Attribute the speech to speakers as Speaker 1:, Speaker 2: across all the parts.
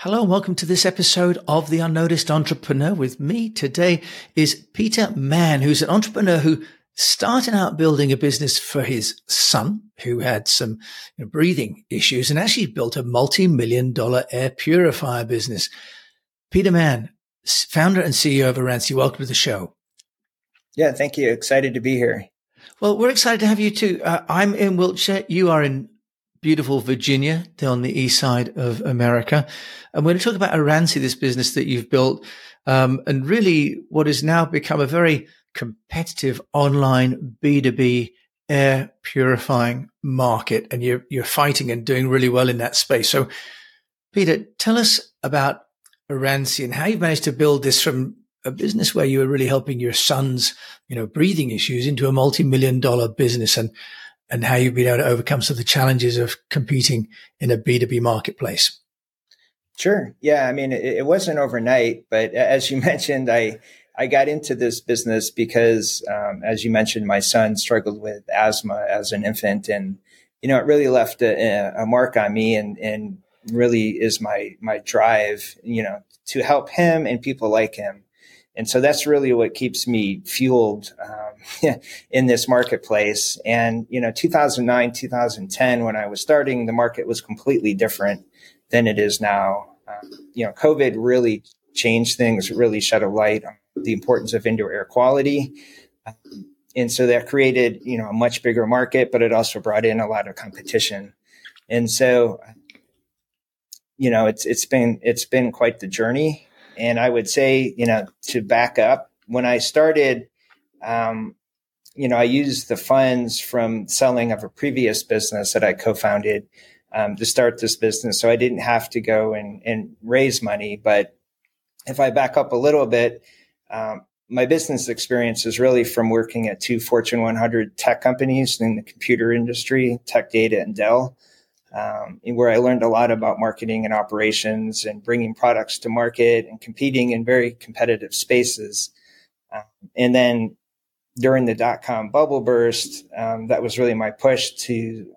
Speaker 1: Hello and welcome to this episode of The Unnoticed Entrepreneur. With me today is Peter Mann, who's an entrepreneur who started out building a business for his son who had some you know, breathing issues and actually built a multi-million dollar air purifier business. Peter Mann, founder and CEO of Oransi. Welcome to the show.
Speaker 2: Yeah, thank you. Excited to be here.
Speaker 1: Well, we're excited to have you too. Uh, I'm in Wiltshire. You are in beautiful Virginia, on the east side of America. And we're going to talk about Oransi, this business that you've built, um, and really what has now become a very competitive online B2B air purifying market. And you're, you're fighting and doing really well in that space. So, Peter, tell us about Oransi and how you've managed to build this from a business where you were really helping your son's, you know, breathing issues into a multi-million dollar business and and how you've been able to overcome some of the challenges of competing in a B2B marketplace.
Speaker 2: Sure. Yeah. I mean, it, it wasn't overnight, but as you mentioned, I, I got into this business because, um, as you mentioned, my son struggled with asthma as an infant and, you know, it really left a, a mark on me and, and really is my, my drive, you know, to help him and people like him. And so that's really what keeps me fueled um, in this marketplace. And, you know, 2009, 2010, when I was starting, the market was completely different than it is now. Um, you know, COVID really changed things, really shed a light on the importance of indoor air quality. Um, and so that created, you know, a much bigger market, but it also brought in a lot of competition. And so, you know, it's, it's been, it's been quite the journey. And I would say, you know, to back up, when I started, um, you know, I used the funds from selling of a previous business that I co-founded um, to start this business. So I didn't have to go and, and raise money. But if I back up a little bit, um, my business experience is really from working at two Fortune 100 tech companies in the computer industry, Tech Data and Dell um, where I learned a lot about marketing and operations and bringing products to market and competing in very competitive spaces. Um, and then during the dot com bubble burst, um, that was really my push to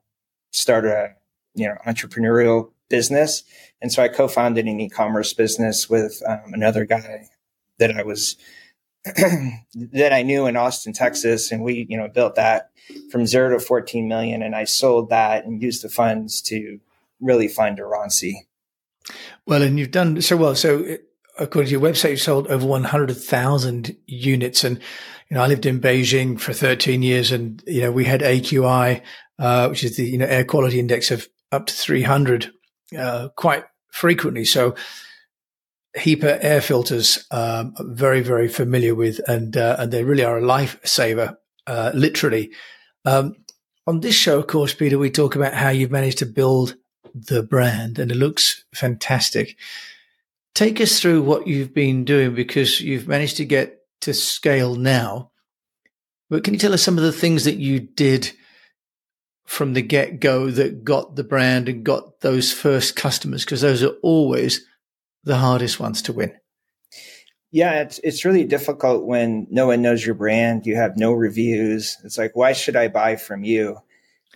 Speaker 2: start a you know entrepreneurial business. And so I co-founded an e-commerce business with um, another guy that I was that I knew in Austin, Texas, and we, you know, built that from zero to 14 million. And I sold that and used the funds to really fund Oransi.
Speaker 1: Well, and you've done so well. So according to your website, you sold over 100,000 units. And, you know, I lived in Beijing for 13 years and, you know, we had AQI, uh, which is the, you know, air quality index of up to 300, uh, quite frequently. So, HEPA air filters, um, very, very familiar with, and uh, and they really are a lifesaver, uh, literally. Um, on this show, of course, Peter, we talk about how you've managed to build the brand, and it looks fantastic. Take us through what you've been doing because you've managed to get to scale now. But can you tell us some of the things that you did from the get go that got the brand and got those first customers? Because those are always the hardest ones to win?
Speaker 2: Yeah, it's it's really difficult when no one knows your brand. You have no reviews. It's like, why should I buy from you?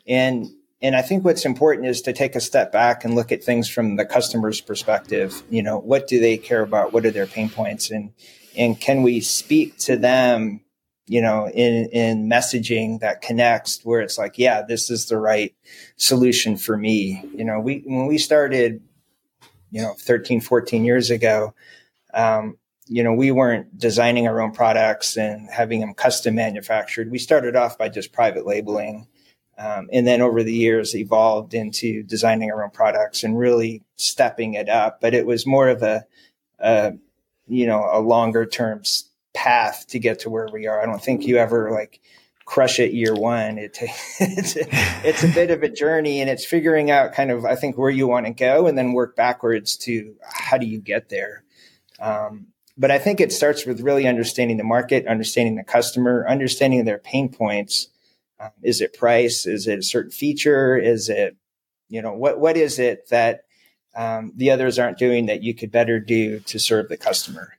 Speaker 2: And and I think what's important is to take a step back and look at things from the customer's perspective. You know, what do they care about? What are their pain points? And and can we speak to them, you know, in in messaging that connects where it's like, yeah, this is the right solution for me. You know, we when we started you know 13 14 years ago um, you know we weren't designing our own products and having them custom manufactured we started off by just private labeling um, and then over the years evolved into designing our own products and really stepping it up but it was more of a, a you know a longer term path to get to where we are i don't think you ever like crush it year one. It it's, it's a bit of a journey and it's figuring out kind of, I think, where you want to go and then work backwards to how do you get there. Um, but I think it starts with really understanding the market, understanding the customer, understanding their pain points. Um, is it price? Is it a certain feature? Is it, you know, what, what is it that um, the others aren't doing that you could better do to serve the customer?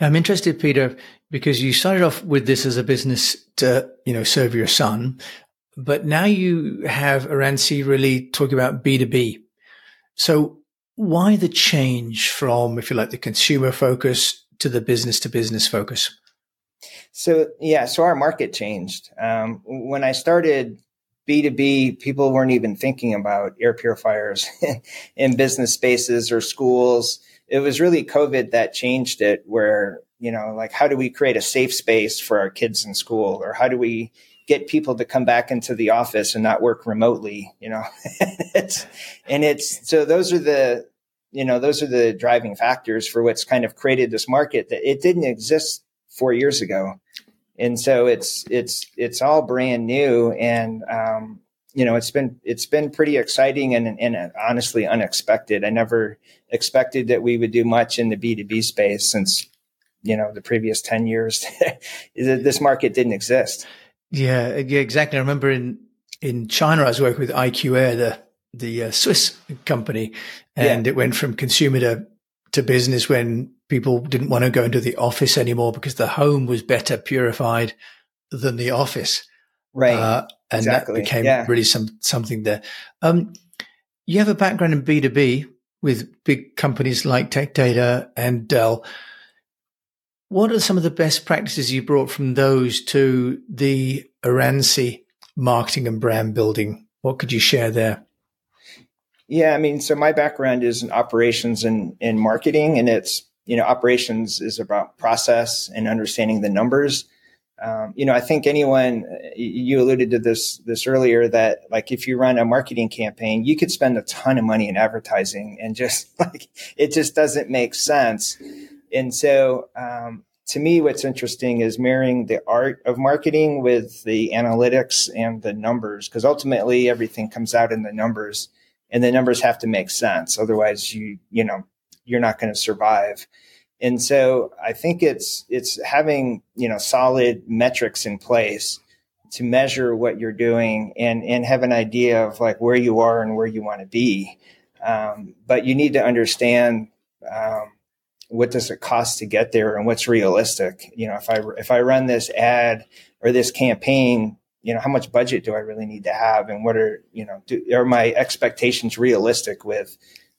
Speaker 1: I'm interested, Peter, because you started off with this as a business to, you know, serve your son, but now you have Oransi really talking about B2B. So why the change from, if you like, the consumer focus to the business to business focus?
Speaker 2: So yeah, so our market changed. Um, when I started B2B, people weren't even thinking about air purifiers in business spaces or schools. It was really COVID that changed it where, you know, like how do we create a safe space for our kids in school or how do we get people to come back into the office and not work remotely, you know? it's, and it's, so those are the, you know, those are the driving factors for what's kind of created this market that it didn't exist four years ago and so it's it's it's all brand new and um, you know it's been it's been pretty exciting and, and honestly unexpected. I never expected that we would do much in the b2b space since you know the previous 10 years this market didn't exist.
Speaker 1: Yeah yeah exactly. I remember in in china i was working with IQAir the the uh, swiss company and yeah. it went from consumer to to business when people didn't want to go into the office anymore because the home was better purified than the office.
Speaker 2: Right. Uh,
Speaker 1: and exactly. that became yeah. really some something there. Um, you have a background in B two B with big companies like Tech Data and Dell. What are some of the best practices you brought from those to the Oransi marketing and brand building? What could you share there?
Speaker 2: Yeah, I mean, so my background is in operations and in marketing, and it's you know, operations is about process and understanding the numbers. Um, you know, I think anyone you alluded to this this earlier that like if you run a marketing campaign, you could spend a ton of money in advertising and just like it just doesn't make sense. And so, um, to me, what's interesting is marrying the art of marketing with the analytics and the numbers, because ultimately everything comes out in the numbers, and the numbers have to make sense. Otherwise, you you know you're not going to survive. And so I think it's it's having you know solid metrics in place to measure what you're doing and and have an idea of like where you are and where you want to be. Um, but you need to understand um, what does it cost to get there and what's realistic. You know, if I if I run this ad or this campaign, you know, how much budget do I really need to have, and what are you know do, are my expectations realistic with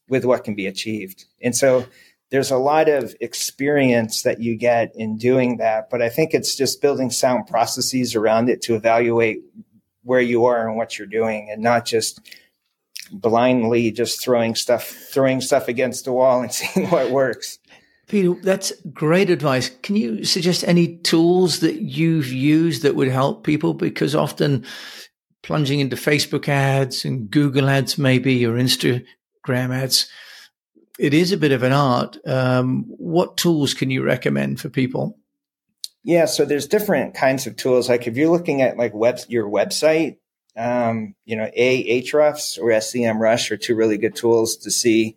Speaker 2: with what can be achieved. And so there's a lot of experience that you get in doing that, but I think it's just building sound processes around it to evaluate where you are and what you're doing and not just blindly just throwing stuff throwing stuff against the wall and seeing what works.
Speaker 1: Peter, that's great advice. Can you suggest any tools that you've used that would help people? Because often plunging into Facebook ads and Google ads, maybe, or Insta, Graham ads. It is a bit of an art. Um, what tools can you recommend for people?
Speaker 2: Yeah, so there's different kinds of tools. Like if you're looking at like web your website, um, you know, Ahrefs or SEMrush are two really good tools to see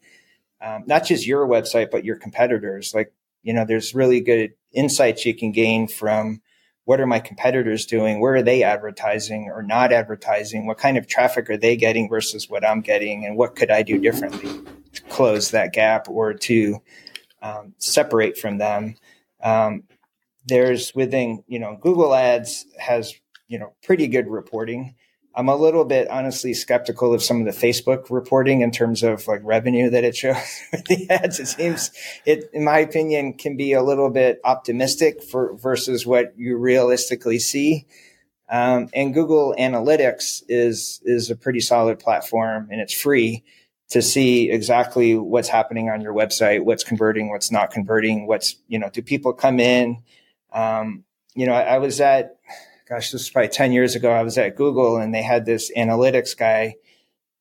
Speaker 2: um, not just your website but your competitors. Like you know, there's really good insights you can gain from what are my competitors doing? Where are they advertising or not advertising? What kind of traffic are they getting versus what I'm getting? And what could I do differently to close that gap or to um, separate from them? Um, there's within, you know, Google Ads has, you know, pretty good reporting. I'm a little bit honestly skeptical of some of the Facebook reporting in terms of like revenue that it shows with the ads. It seems it, in my opinion, can be a little bit optimistic for versus what you realistically see. Um, and Google Analytics is is a pretty solid platform and it's free to see exactly what's happening on your website, what's converting, what's not converting, what's you know, do people come in? Um, you know, I, I was at gosh, this was probably 10 years ago. I was at Google and they had this analytics guy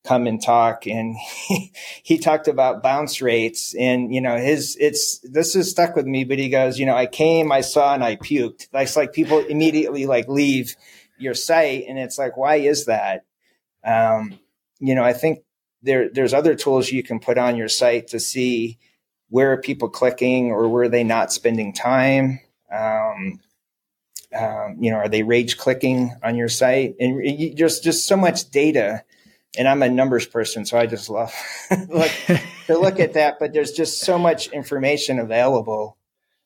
Speaker 2: come and talk and he, he talked about bounce rates and you know his it's this is stuck with me but he goes you know i came i saw and i puked that's like people immediately like leave your site and it's like why is that um, you know i think there there's other tools you can put on your site to see where are people clicking or where are they not spending time um, um, you know, are they rage clicking on your site? And you, just so much data. And I'm a numbers person, so I just love look, to look at that. But there's just so much information available,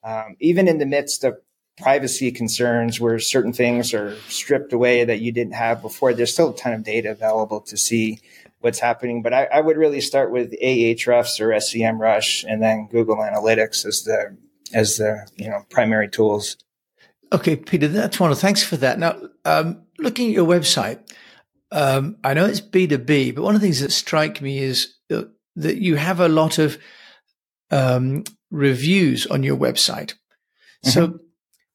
Speaker 2: um, even in the midst of privacy concerns where certain things are stripped away that you didn't have before. There's still a ton of data available to see what's happening. But I, I would really start with Ahrefs or SEMrush, and then Google Analytics as the as the you know primary tools.
Speaker 1: Okay, Peter, that's wonderful. Thanks for that. Now, um, looking at your website, um, I know it's B two B, but one of the things that strike me is that you have a lot of um, reviews on your website. Mm-hmm. So,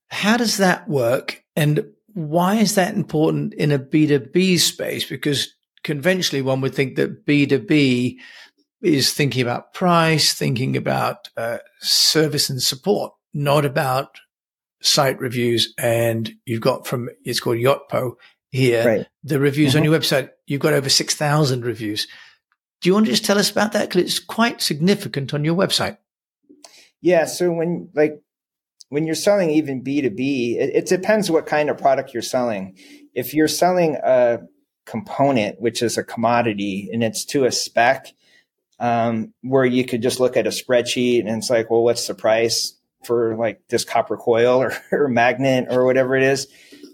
Speaker 1: how does that work, and why is that important in a B two B space? Because conventionally one would think that B2B is thinking about price, thinking about uh, service and support, not about site reviews. And you've got from, it's called Yotpo here, right. the reviews mm-hmm. on your website. You've got over 6,000 reviews. Do you want to just tell us about that? Because it's quite significant on your website.
Speaker 2: Yeah. So when like, when you're selling even B2B, it, it depends what kind of product you're selling. If you're selling a component, which is a commodity, and it's to a spec um, where you could just look at a spreadsheet and it's like, well, what's the price for like this copper coil or, or magnet or whatever it is?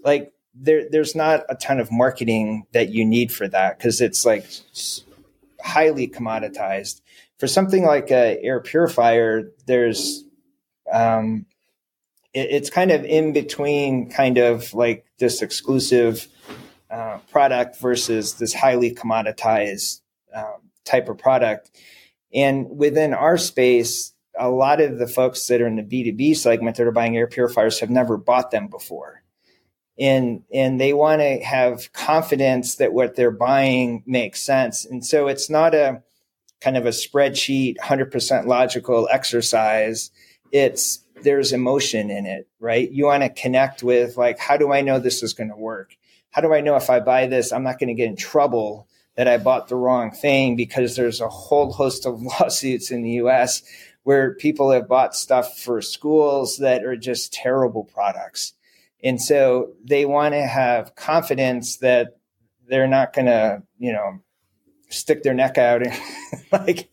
Speaker 2: Like there, there's not a ton of marketing that you need for that because it's like highly commoditized. For something like a air purifier, there's um, it, it's kind of in between, kind of like this exclusive uh, product versus this highly commoditized um, type of product. And within our space, a lot of the folks that are in the B2B segment that are buying air purifiers have never bought them before. And, and they want to have confidence that what they're buying makes sense. And so it's not a kind of a spreadsheet, 100% logical exercise. It's, there's emotion in it, right? You want to connect with like, how do I know this is going to work? how do I know if I buy this, I'm not going to get in trouble that I bought the wrong thing because there's a whole host of lawsuits in the US where people have bought stuff for schools that are just terrible products. And so they want to have confidence that they're not going to, you know, stick their neck out and like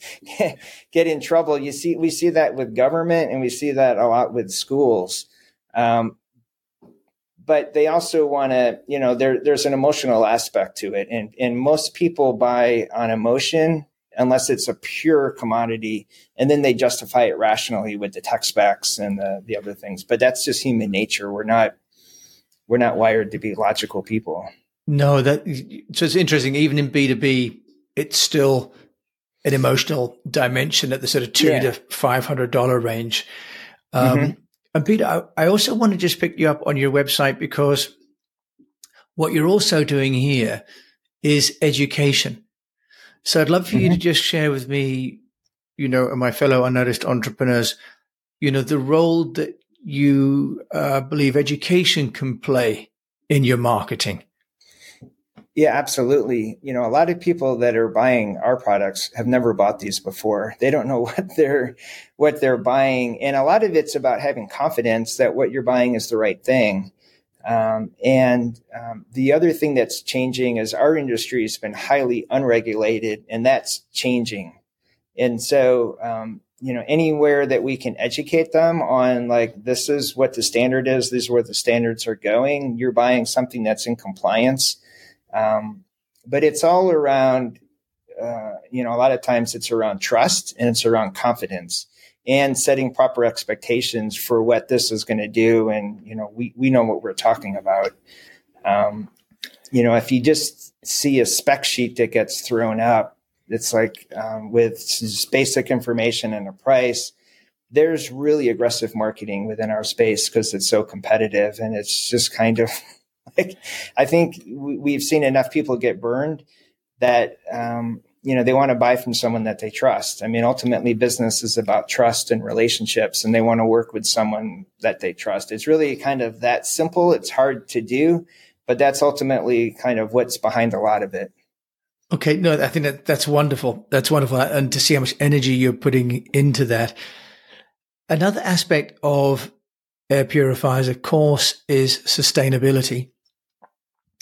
Speaker 2: get in trouble. You see, we see that with government and we see that a lot with schools. Um, but they also want to, you know, there, there's an emotional aspect to it. And, and most people buy on emotion unless it's a pure commodity. And then they justify it rationally with the tech specs and the, the other things. But that's just human nature. We're not, we're not wired to be logical people.
Speaker 1: No, that, so it's interesting. Even in B2B, it's still an emotional dimension at the sort of two yeah. to $500 range. Um, mm-hmm. And Peter, I, I also want to just pick you up on your website because what you're also doing here is education. So I'd love for mm-hmm. you to mm-hmm. just share with me, you know, and my fellow unnoticed entrepreneurs, you know, the role that you uh, believe education can play in your marketing.
Speaker 2: Yeah, absolutely. You know, a lot of people that are buying our products have never bought these before. They don't know what they're what they're buying, and a lot of it's about having confidence that what you're buying is the right thing. Um, and um, the other thing that's changing is our industry has been highly unregulated, and that's changing. And so, um, you know, anywhere that we can educate them on like this is what the standard is, these are where the standards are going. You're buying something that's in compliance um, but it's all around, uh, you know, a lot of times it's around trust and it's around confidence and setting proper expectations for what this is going to do. And, you know, we, we know what we're talking about. Um, you know, if you just see a spec sheet that gets thrown up, it's like um, with just basic information and a price, there's really aggressive marketing within our space because it's so competitive and it's just kind of like, I think we've seen enough people get burned that, um, you know, they want to buy from someone that they trust. I mean, ultimately business is about trust and relationships and they want to work with someone that they trust. It's really kind of that simple. It's hard to do, but that's ultimately kind of what's behind a lot of it.
Speaker 1: Okay. No, I think that that's wonderful. That's wonderful. And to see how much energy you're putting into that. Another aspect of air purifiers, of course, is sustainability.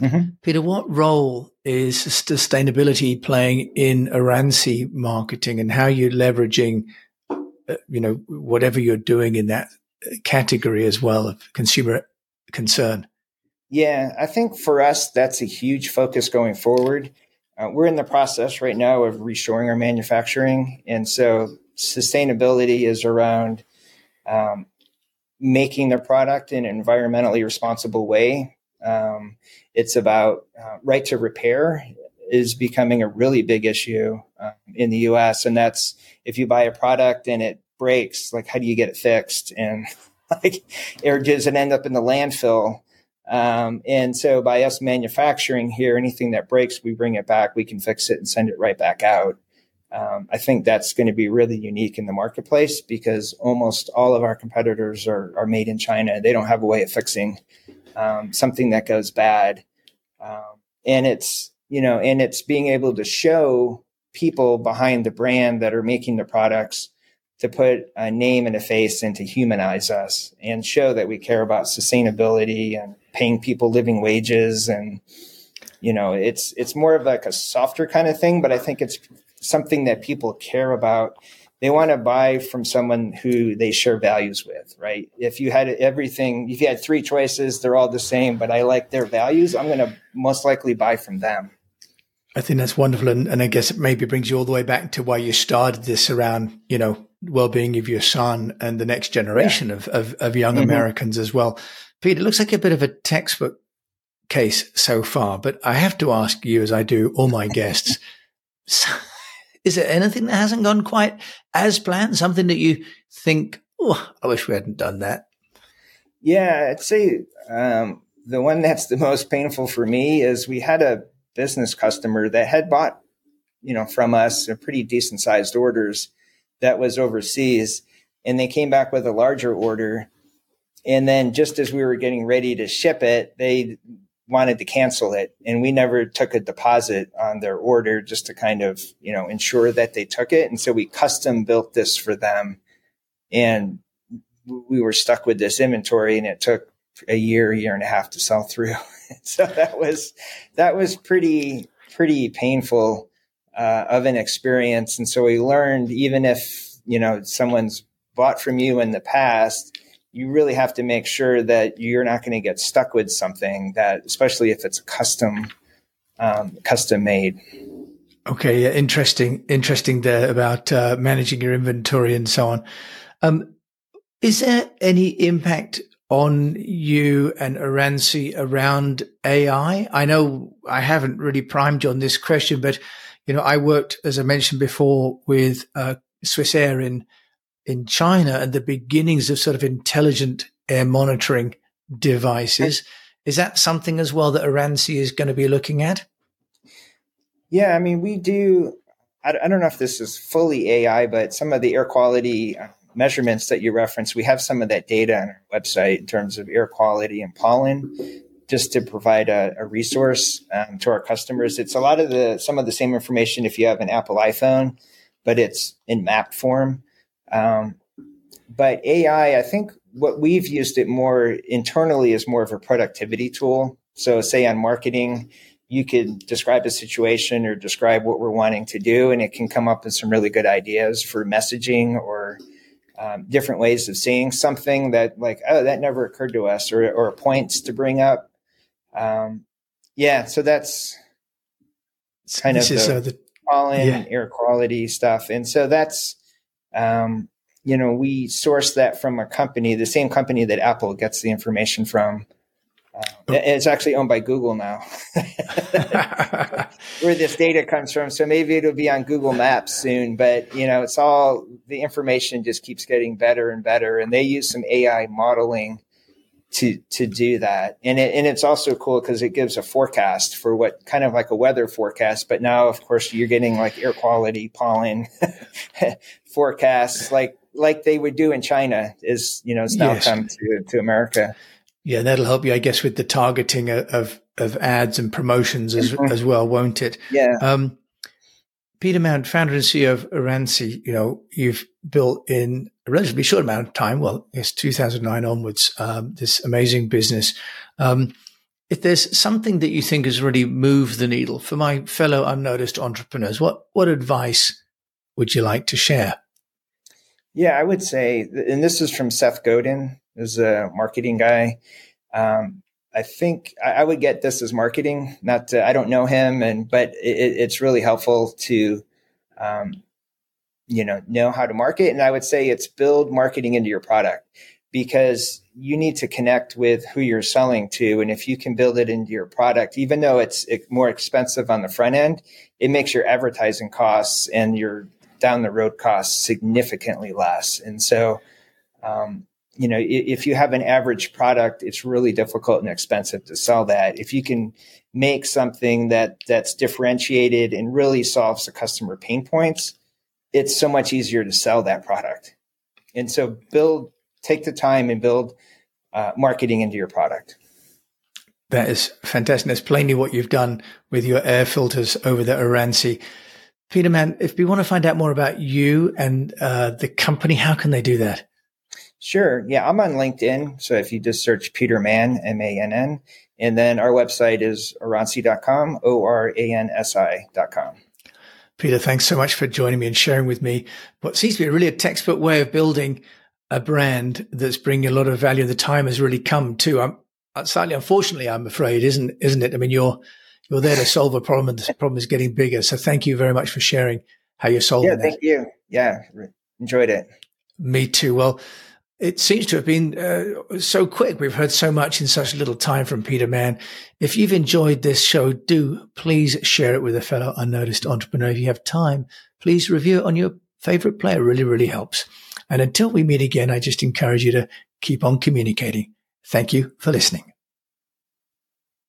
Speaker 1: Mm-hmm. Peter, what role is sustainability playing in Oransi marketing and how you're leveraging, uh, you know, whatever you're doing in that category as well of consumer concern?
Speaker 2: Yeah, I think for us, that's a huge focus going forward. uh, we're in the process right now of reshoring our manufacturing. And so sustainability is around um, making the product in an environmentally responsible way. Um, it's about uh, right to repair is becoming a really big issue um, in the US. And that's if you buy a product and it breaks, like how do you get it fixed? And like, or does it end up in the landfill? Um, and so by us manufacturing here, anything that breaks, we bring it back, we can fix it and send it right back out. Um, I think that's going to be really unique in the marketplace because almost all of our competitors are, are made in China. They don't have a way of fixing um, something that goes bad. Um, and it's, you know, and it's being able to show people behind the brand that are making the products to put a name and a face and to humanize us and show that we care about sustainability and paying people living wages and you know it's it's more of like a softer kind of thing but i think it's something that people care about they want to buy from someone who they share values with right if you had everything if you had three choices they're all the same but i like their values i'm going to most likely buy from them
Speaker 1: I think that's wonderful. And, and I guess it maybe brings you all the way back to why you started this around, you know, well-being of your son and the next generation yeah. of, of, of, young mm-hmm. Americans as well. Pete, it looks like a bit of a textbook case so far, but I have to ask you, as I do all my guests, is there anything that hasn't gone quite as planned? Something that you think, oh, I wish we hadn't done that?
Speaker 2: Yeah, I'd say um, the one that's the most painful for me is we had a business customer that had bought, you know, from us a pretty decent sized orders that was overseas. And they came back with a larger order. And then just as we were getting ready to ship it, they wanted to cancel it. And we never took a deposit on their order just to kind of, you know, ensure that they took it. And so we custom built this for them. And we were stuck with this inventory and it took a year, year and a half to sell through. so that was that was pretty pretty painful uh, of an experience. And so we learned even if you know someone's bought from you in the past, you really have to make sure that you're not going to get stuck with something that, especially if it's custom um, custom made.
Speaker 1: Okay, yeah, interesting, interesting there about uh, managing your inventory and so on. Um, is there any impact on you and Oransi around AI? I know I haven't really primed you on this question, but you know, I worked, as I mentioned before, with uh, Swissair in in China and the beginnings of sort of intelligent air monitoring devices. Is that something as well that Oransi is going to be looking at?
Speaker 2: Yeah, I mean, we do. I, I don't know if this is fully AI, but some of the air quality uh, measurements that you referenced, we have some of that data on our website in terms of air quality and pollen, just to provide a, a resource um, to our customers. It's a lot of the some of the same information if you have an Apple iPhone, but it's in map form. Um, but AI, I think what we've used it more internally is more of a productivity tool. So, say on marketing, you could describe a situation or describe what we're wanting to do, and it can come up with some really good ideas for messaging or um, different ways of seeing something that like oh that never occurred to us or or points to bring up um, yeah so that's kind this of the, uh, the pollen yeah. air quality stuff and so that's um, you know we source that from a company the same company that apple gets the information from uh, it's actually owned by Google now, where this data comes from. So maybe it'll be on Google Maps soon. But you know, it's all the information just keeps getting better and better, and they use some AI modeling to to do that. And it, and it's also cool because it gives a forecast for what kind of like a weather forecast. But now, of course, you're getting like air quality, pollen forecasts, like like they would do in China. Is you know, it's now yes. come to to America.
Speaker 1: Yeah, that'll help you, I guess, with the targeting of of ads and promotions as mm-hmm. as well, won't it?
Speaker 2: Yeah. Um,
Speaker 1: Peter Mount, founder and CEO of Oransi, you know, you've built in a relatively short amount of time, well, it's 2009 onwards, um, this amazing business. Um, if there's something that you think has really moved the needle for my fellow unnoticed entrepreneurs, what what advice would you like to share?
Speaker 2: Yeah, I would say, and this is from Seth Godin, who's a marketing guy. Um, I think I, would get this as marketing. Not to, I don't know him, and but it, it's really helpful to, um, you know, know how to market. And I would say it's build marketing into your product because you need to connect with who you're selling to. And if you can build it into your product, even though it's more expensive on the front end, it makes your advertising costs and your down the road costs significantly less. And so, um, you know, if you have an average product, it's really difficult and expensive to sell that. If you can make something that that's differentiated and really solves the customer pain points, it's so much easier to sell that product. And so build, take the time and build uh, marketing into your product.
Speaker 1: That is fantastic. That's plainly what you've done with your air filters over the Oransi. Peter Mann, if we want to find out more about you and uh, the company, how can they do that?
Speaker 2: Sure. Yeah, I'm on LinkedIn. So if you just search Peter Mann, M A N N, and then our website is oransi.com, O R A N S I.com.
Speaker 1: Peter, thanks so much for joining me and sharing with me what seems to be really a textbook way of building a brand that's bringing a lot of value. The time has really come too. I'm uh, slightly, unfortunately, I'm afraid, isn't isn't it? I mean, you're you're there to solve a problem, and the problem is getting bigger. So thank you very much for sharing how you're solving. It.
Speaker 2: Yeah, thank
Speaker 1: that.
Speaker 2: you. Yeah, enjoyed it.
Speaker 1: Me too. Well, it seems to have been uh, so quick. We've heard so much in such little time from Peter Mann. If you've enjoyed this show, do please share it with a fellow unnoticed entrepreneur. If you have time, please review it on your favorite player. Really, really helps. And until we meet again, I just encourage you to keep on communicating. Thank you for listening.